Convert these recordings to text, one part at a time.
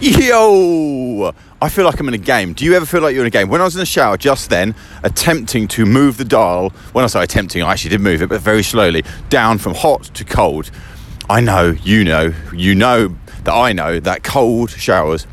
Yo! I feel like I'm in a game. Do you ever feel like you're in a game? When I was in the shower just then, attempting to move the dial, when I say attempting, I actually did move it, but very slowly, down from hot to cold. I know, you know, you know that I know that cold showers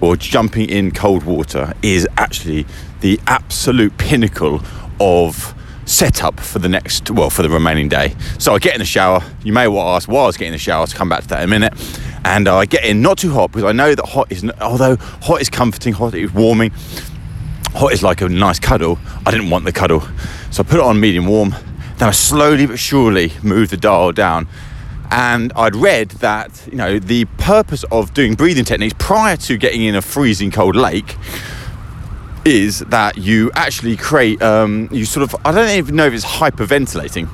or jumping in cold water is actually the absolute pinnacle of setup for the next, well, for the remaining day. So I get in the shower. You may well ask why I was getting in the shower. To come back to that in a minute. And I get in not too hot because I know that hot is, although hot is comforting, hot is warming, hot is like a nice cuddle. I didn't want the cuddle, so I put it on medium warm. Then I slowly but surely move the dial down. And I'd read that you know the purpose of doing breathing techniques prior to getting in a freezing cold lake is that you actually create um, you sort of I don't even know if it's hyperventilating.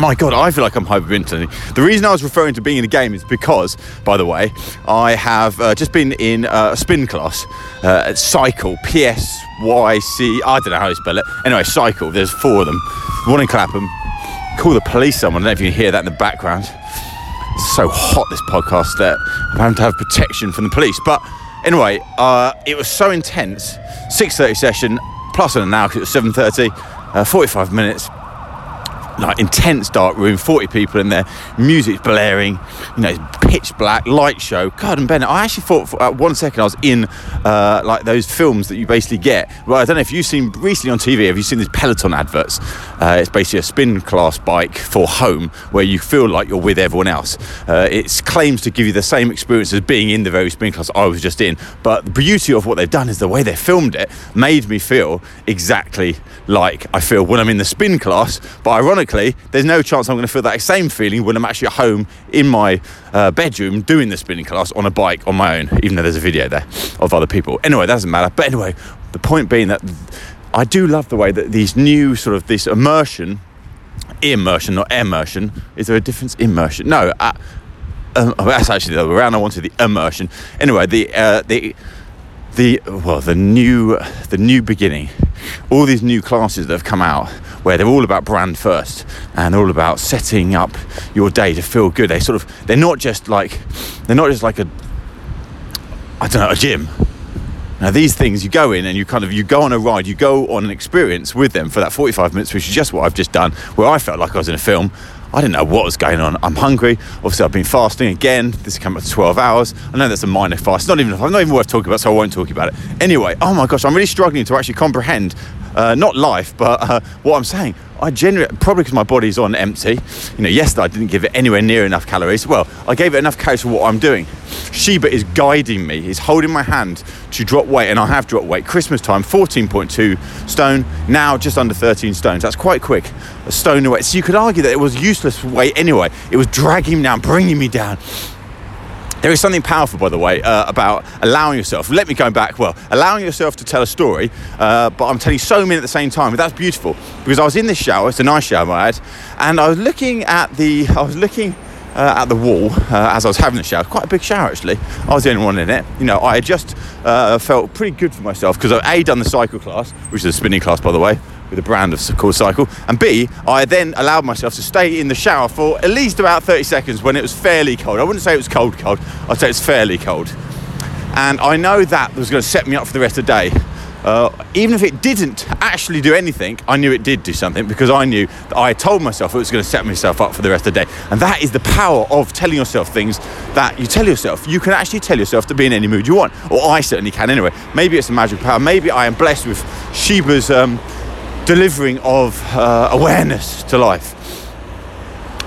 My God, I feel like I'm hyperventilating. The reason I was referring to being in a game is because, by the way, I have uh, just been in uh, a spin class uh, at Psycle, P S Y C. I don't know how to spell it. Anyway, Psycle. There's four of them. One in Clapham. Call the police. Someone. I don't know if you can hear that in the background. It's so hot this podcast that I'm having to have protection from the police. But anyway, uh, it was so intense 6.30 session, plus an hour because it was 7.30, uh, 45 minutes, like intense dark room, 40 people in there, music's blaring, you know, it's pitch black, light show. God and Bennett, I actually thought for uh, one second I was in uh, like those films that you basically get. Well, I don't know if you've seen recently on TV, have you seen these Peloton adverts? Uh, it's basically a spin class bike for home where you feel like you're with everyone else. Uh, it claims to give you the same experience as being in the very spin class I was just in. But the beauty of what they've done is the way they filmed it made me feel exactly like I feel when I'm in the spin class. But ironically, there's no chance I'm going to feel that same feeling when I'm actually at home in my uh, bedroom doing the spinning class on a bike on my own, even though there's a video there of other people. Anyway, that doesn't matter. But anyway, the point being that I do love the way that these new sort of this immersion, immersion, not immersion. Is there a difference? Immersion? No. Uh, um, that's actually the other way around. I wanted the immersion. Anyway, the uh, the the well the new the new beginning. All these new classes that have come out where they're all about brand first and all about setting up your day to feel good. They sort of they're not just like they're not just like a i don't know a gym. Now these things you go in and you kind of you go on a ride you go on an experience with them for that 45 minutes which is just what i've just done where i felt like i was in a film I didn't know what was going on. I'm hungry. Obviously, I've been fasting again. This has come up to 12 hours. I know that's a minor fast. Not even, not even worth talking about, so I won't talk about it. Anyway, oh my gosh, I'm really struggling to actually comprehend, uh, not life, but uh, what I'm saying. I genuinely, probably because my body's on empty. You know, yesterday I didn't give it anywhere near enough calories. Well, I gave it enough calories for what I'm doing. Sheba is guiding me, is holding my hand to drop weight, and I have dropped weight. Christmas time, 14.2 stone, now just under 13 stones. That's quite quick. A stone away. So you could argue that it was useless weight anyway. It was dragging me down, bringing me down. There is something powerful, by the way, uh, about allowing yourself. Let me go back. Well, allowing yourself to tell a story, uh, but I'm telling so many at the same time. But that's beautiful because I was in this shower. It's a nice shower I had, and I was looking at the. I was looking. Uh, at the wall uh, as I was having the shower. Quite a big shower actually. I was the only one in it. You know, I had just uh, felt pretty good for myself because I a done the cycle class, which is a spinning class by the way, with a brand of called Psycle, and B, I then allowed myself to stay in the shower for at least about 30 seconds when it was fairly cold. I wouldn't say it was cold, cold. I'd say it's fairly cold, and I know that was going to set me up for the rest of the day. Uh, even if it didn't actually do anything, I knew it did do something because I knew that I told myself it was going to set myself up for the rest of the day. And that is the power of telling yourself things that you tell yourself. You can actually tell yourself to be in any mood you want, or I certainly can anyway. Maybe it's a magic power. Maybe I am blessed with Sheba's um, delivering of uh, awareness to life.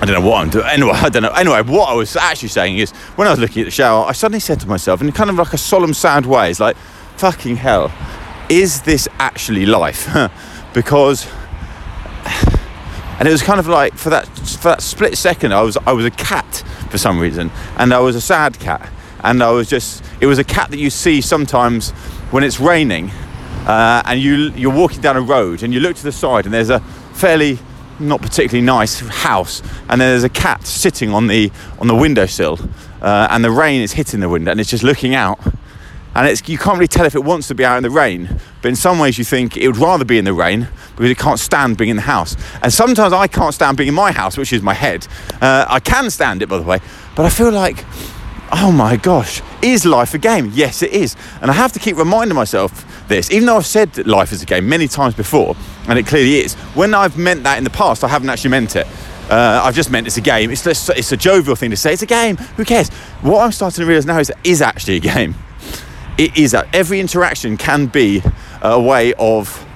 I don't know what I'm doing. Anyway, I don't know. Anyway, what I was actually saying is when I was looking at the shower, I suddenly said to myself, in kind of like a solemn, sad way, it's like, fucking hell is this actually life? because and it was kind of like for that for that split second I was I was a cat for some reason and I was a sad cat and I was just it was a cat that you see sometimes when it's raining uh, and you you're walking down a road and you look to the side and there's a fairly not particularly nice house and then there's a cat sitting on the on the windowsill uh, and the rain is hitting the window and it's just looking out and it's, you can't really tell if it wants to be out in the rain, but in some ways you think it would rather be in the rain because it can't stand being in the house. And sometimes I can't stand being in my house, which is my head. Uh, I can stand it, by the way, but I feel like oh my gosh, is life a game? Yes, it is. And I have to keep reminding myself this, even though I've said that life is a game many times before, and it clearly is. When I've meant that in the past, I haven't actually meant it. Uh, I've just meant it's a game. It's, just, it's a jovial thing to say. It's a game. Who cares? What I'm starting to realise now is it is actually a game. It is. A, every interaction can be a way of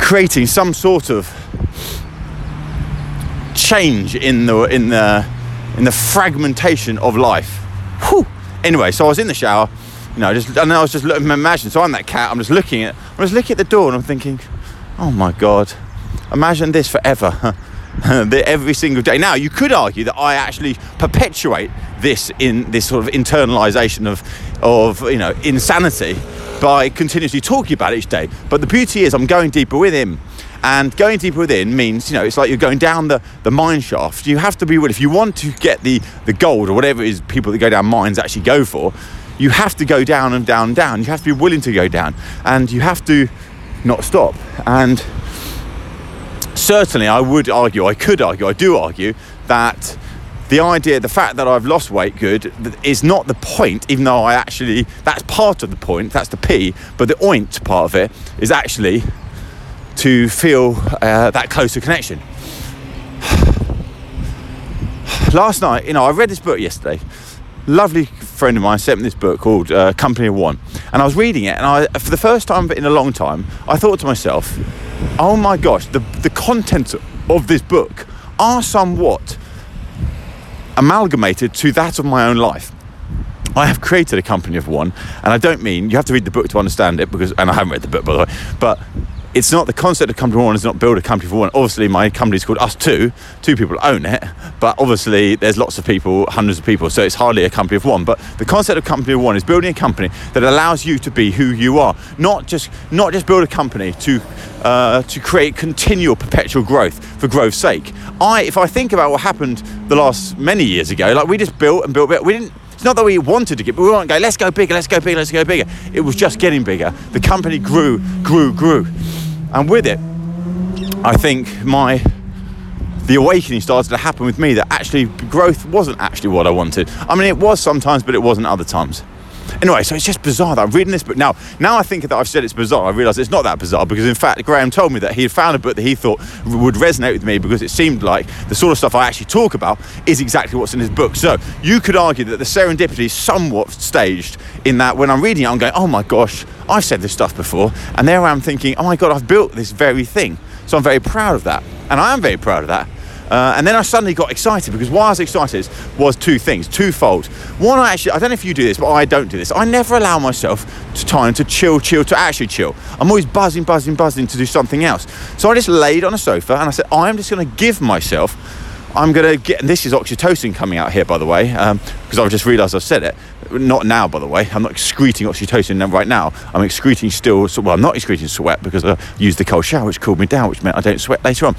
creating some sort of change in the in the in the fragmentation of life. Whew. Anyway, so I was in the shower, you know, just and I was just looking, imagine. So I'm that cat. I'm just looking at, I'm just looking at the door, and I'm thinking, oh my god, imagine this forever. every single day. Now, you could argue that I actually perpetuate this in this sort of internalization of, of you know, insanity by continuously talking about it each day. But the beauty is, I'm going deeper with him. And going deeper within means, you know, it's like you're going down the, the mine shaft. You have to be willing, if you want to get the, the gold or whatever it is people that go down mines actually go for, you have to go down and down and down. You have to be willing to go down and you have to not stop. And certainly, I would argue, I could argue, I do argue that the idea, the fact that I've lost weight good is not the point, even though I actually, that's part of the point, that's the P, but the oint part of it is actually to feel uh, that closer connection. Last night, you know, I read this book yesterday. Lovely friend of mine sent me this book called uh, Company of One, and I was reading it, and I, for the first time in a long time, I thought to myself, "Oh my gosh, the the contents of this book are somewhat amalgamated to that of my own life." I have created a company of one, and I don't mean you have to read the book to understand it because, and I haven't read the book by the way, but it's not the concept of company one is not build a company for one. Obviously, my company is called ustwo. Two people own it, but obviously there's lots of people, hundreds of people, so it's hardly a company of one. But the concept of company of one is building a company that allows you to be who you are, not just not just build a company to uh, to create continual, perpetual growth for growth's sake. I, if I think about what happened the last many years ago, like we just built and built, we didn't it's not that we wanted to get, but we weren't going, let's go bigger, let's go bigger, let's go bigger. It was just getting bigger. The company grew, grew, grew. And with it, I think my the awakening started to happen with me that actually growth wasn't actually what I wanted. I mean, it was sometimes, but it wasn't other times. Anyway, so it's just bizarre that I'm reading this book now. Now I think that I've said it's bizarre. I realise it's not that bizarre because, in fact, Graham told me that he had found a book that he thought would resonate with me because it seemed like the sort of stuff I actually talk about is exactly what's in his book. So you could argue that the serendipity is somewhat staged in that when I'm reading it, I'm going, oh my gosh, I've said this stuff before, and there I am thinking, oh my god, I've built this very thing. So I'm very proud of that, and I am very proud of that. Uh, and then I suddenly got excited because why I was excited was two things, twofold. One, I actually, I don't know if you do this, but I don't do this. I never allow myself to time to chill, chill, to actually chill. I'm always buzzing, buzzing, buzzing to do something else. So I just laid on a sofa and I said, I am just going to give myself. I'm going to get, this is oxytocin coming out here, by the way, because um, I've just realised I've said it. Not now, by the way. I'm not excreting oxytocin right now. I'm excreting still, well, I'm not excreting sweat because I used the cold shower, which cooled me down, which meant I don't sweat later on.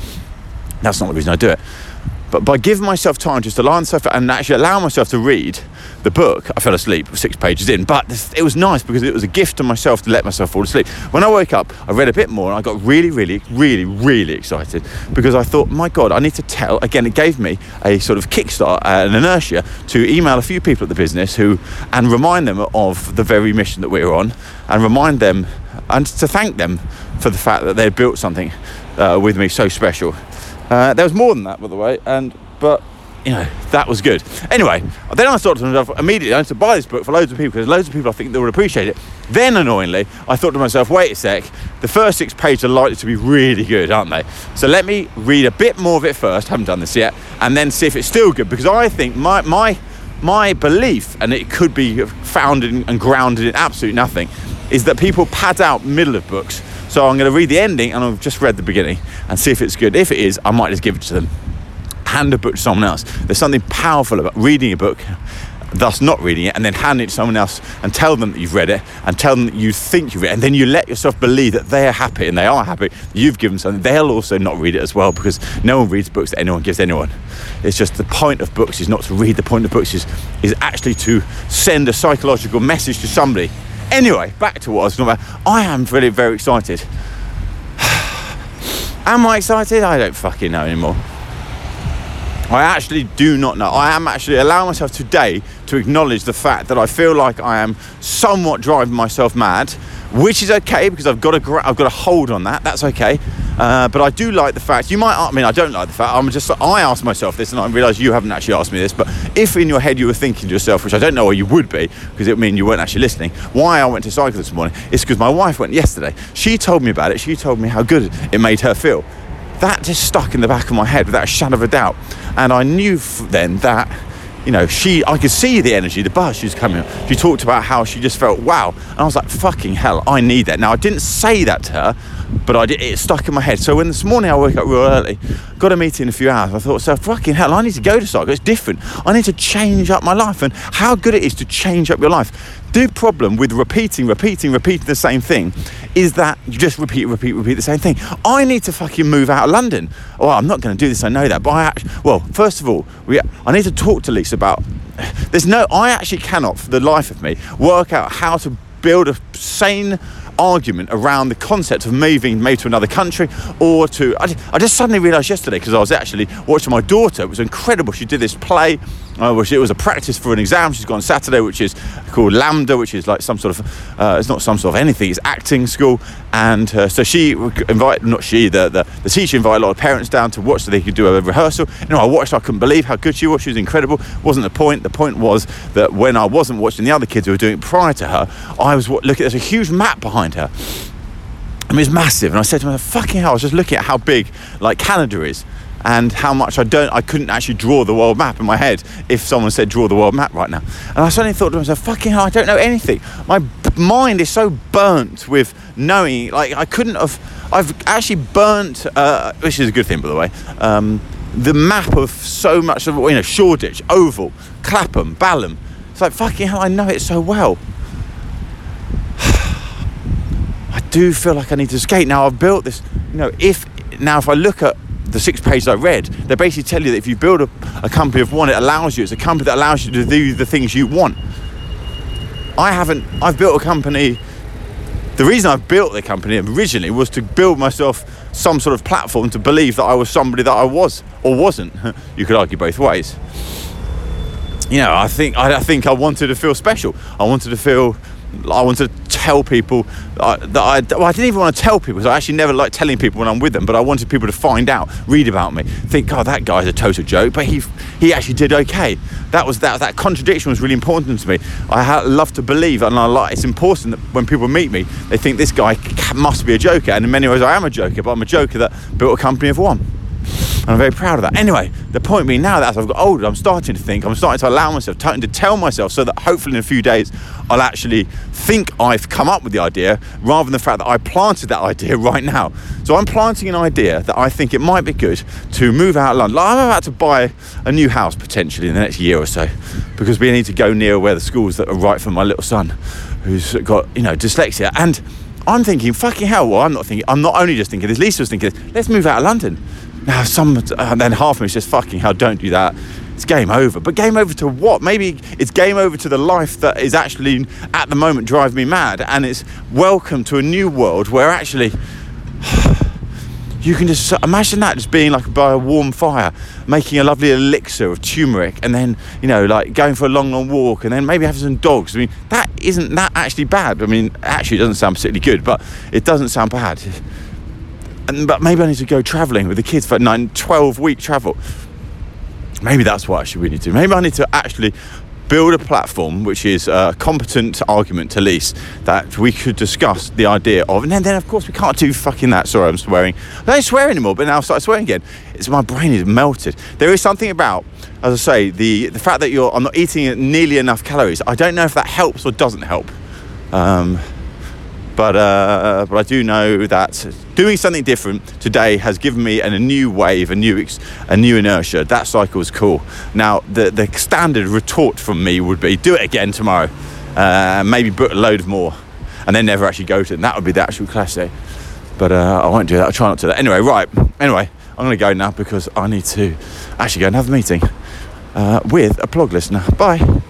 That's not the reason I do it. But by giving myself time just to lie on the sofa and actually allow myself to read the book, I fell asleep six pages in. But it was nice because it was a gift to myself to let myself fall asleep. When I woke up, I read a bit more and I got really, really, really, really excited because I thought, my God, I need to tell. Again, it gave me a sort of kickstart, uh, an inertia to email a few people at the business who and remind them of the very mission that we're on and remind them and to thank them for the fact that they built something uh, with me so special. Uh, there was more than that, by the way, and but you know that was good. Anyway, then I thought to myself immediately, I need to buy this book for loads of people because loads of people I think that would appreciate it. Then, annoyingly, I thought to myself, wait a sec, the first six pages are likely to be really good, aren't they? So let me read a bit more of it first. Haven't done this yet, and then see if it's still good because I think my my my belief, and it could be founded and grounded in absolute nothing, is that people pad out middle of books so I'm going to read the ending and I've just read the beginning and see if it's good. If it is, I might just give it to them. Hand a book to someone else. There's something powerful about reading a book, thus not reading it, and then handing it to someone else and tell them that you've read it and tell them that you think you've read it. And then you let yourself believe that they're happy and they are happy. You've given something. They'll also not read it as well because no one reads books that anyone gives anyone. It's just the point of books is not to read. The point of books is, is actually to send a psychological message to somebody Anyway, back to what I was talking about. I am really very excited. am I excited? I don't fucking know anymore. I actually do not know. I am actually allowing myself today to acknowledge the fact that I feel like I am somewhat driving myself mad, which is okay because I've got a gra- I've got a hold on that. That's okay. Uh, but I do like the fact. You might. I mean, I don't like the fact. I'm just. I asked myself this, and I realise you haven't actually asked me this. But if in your head you were thinking to yourself, which I don't know where you would be, because it would mean you weren't actually listening. Why I went to cycle this morning is because my wife went yesterday. She told me about it. She told me how good it made her feel that just stuck in the back of my head without a shadow of a doubt. And I knew then that, you know, she, I could see the energy, the buzz she was coming. She talked about how she just felt wow. And I was like, fucking hell, I need that. Now, I didn't say that to her, but I did, it stuck in my head. So when this morning I woke up real early, got a meeting in a few hours, I thought, so fucking hell, I need to go to cycle. It's different. I need to change up my life. And how good it is to change up your life. The problem with repeating, repeating, repeating the same thing is that you just repeat, repeat, repeat the same thing. I need to fucking move out of London. Well, I'm not going to do this, I know that. But I actually, well, first of all, we, I need to talk to Lisa about. There's no, I actually cannot, for the life of me, work out how to build a sane argument around the concept of moving maybe to another country or to. I, I just suddenly realised yesterday because I was actually watching my daughter. It was incredible. She did this play, uh, which it was a practice for an exam. She's got on Saturday, which is called LAMDA, which is like some sort of. Uh, it's not some sort of anything. It's acting school, and uh, so she invited not she the, the the teacher invited a lot of parents down to watch so they could do a rehearsal. You know, I watched. I couldn't believe how good she was. She was incredible. wasn't the point. The point was that when I wasn't watching the other kids who were doing it prior to her, I was looking. There's a huge map behind her. I mean, it's massive. And I said to myself, fucking hell, I was just looking at how big, like, Canada is and how much I don't, I couldn't actually draw the world map in my head if someone said draw the world map right now. And I suddenly thought to myself, fucking hell, I don't know anything. My mind is so burnt with knowing, like, I couldn't have, I've actually burnt, uh, which is a good thing, by the way, um, the map of so much of, you know, Shoreditch, Oval, Clapham, Balham. It's like, fucking hell, I know it so well. I do feel like I need to skate. Now I've built this, you know, if now if I look at the six pages I read, they basically tell you that if you build a, a company of one, it allows you, it's a company that allows you to do the things you want. I haven't, I've built a company. The reason I built the company originally was to build myself some sort of platform to believe that I was somebody that I was or wasn't. you could argue both ways. You know, I think I, I think I wanted to feel special. I wanted to feel I wanted to tell people uh, that I, well, I didn't even want to tell people because I actually never like telling people when I'm with them, but I wanted people to find out, read about me, think, God, that guy's a total joke, but he he actually did okay. That was that that contradiction was really important to me. I love to believe, and I like it's important that when people meet me, they think this guy must be a joker, and in many ways I am a joker, but I'm a joker that built a company of one. I'm very proud of that. Anyway, the point being now that as I've got older, I'm starting to think, I'm starting to allow myself, starting to tell myself so that hopefully in a few days I'll actually think I've come up with the idea rather than the fact that I planted that idea right now. So I'm planting an idea that I think it might be good to move out of London. Like I'm about to buy a new house potentially in the next year or so because we need to go near where the schools that are right for my little son who's got, you know, dyslexia. And I'm thinking, fucking hell, well, I'm not thinking, I'm not only just thinking this, Lisa was thinking this, let's move out of London. Now, some, and uh, then half of me is just fucking hell, don't do that. It's game over. But game over to what? Maybe it's game over to the life that is actually at the moment driving me mad, and it's welcome to a new world where actually you can just imagine that just being like by a warm fire, making a lovely elixir of turmeric, and then you know, like going for a long, long walk, and then maybe having some dogs. I mean, that isn't that actually bad. I mean, actually, it doesn't sound particularly good, but it doesn't sound bad and, but maybe I need to go traveling with the kids for nine, 12 week travel. Maybe that's what I should really do. Maybe I need to actually build a platform which is a competent argument to Lisa that we could discuss the idea of. And then, then of course we can't do fucking that. Sorry i'm swearing. I don't swear anymore but now i've started swearing again. It's my brain is melted. There is something about as i say the the fact that you're i'm not eating nearly enough calories. I don't know if that helps or doesn't help. Um, but uh, but I do know that doing something different today has given me an, a new wave, a new a new inertia. That cycle is cool. Now the the standard retort from me would be do it again tomorrow, uh, maybe book a load more, and then never actually go to it. That would be the actual classic. But uh, I won't do that. I'll try not to do that. Anyway, right. Anyway, I'm going to go now because I need to actually go and have a meeting uh, with a blog listener. Bye.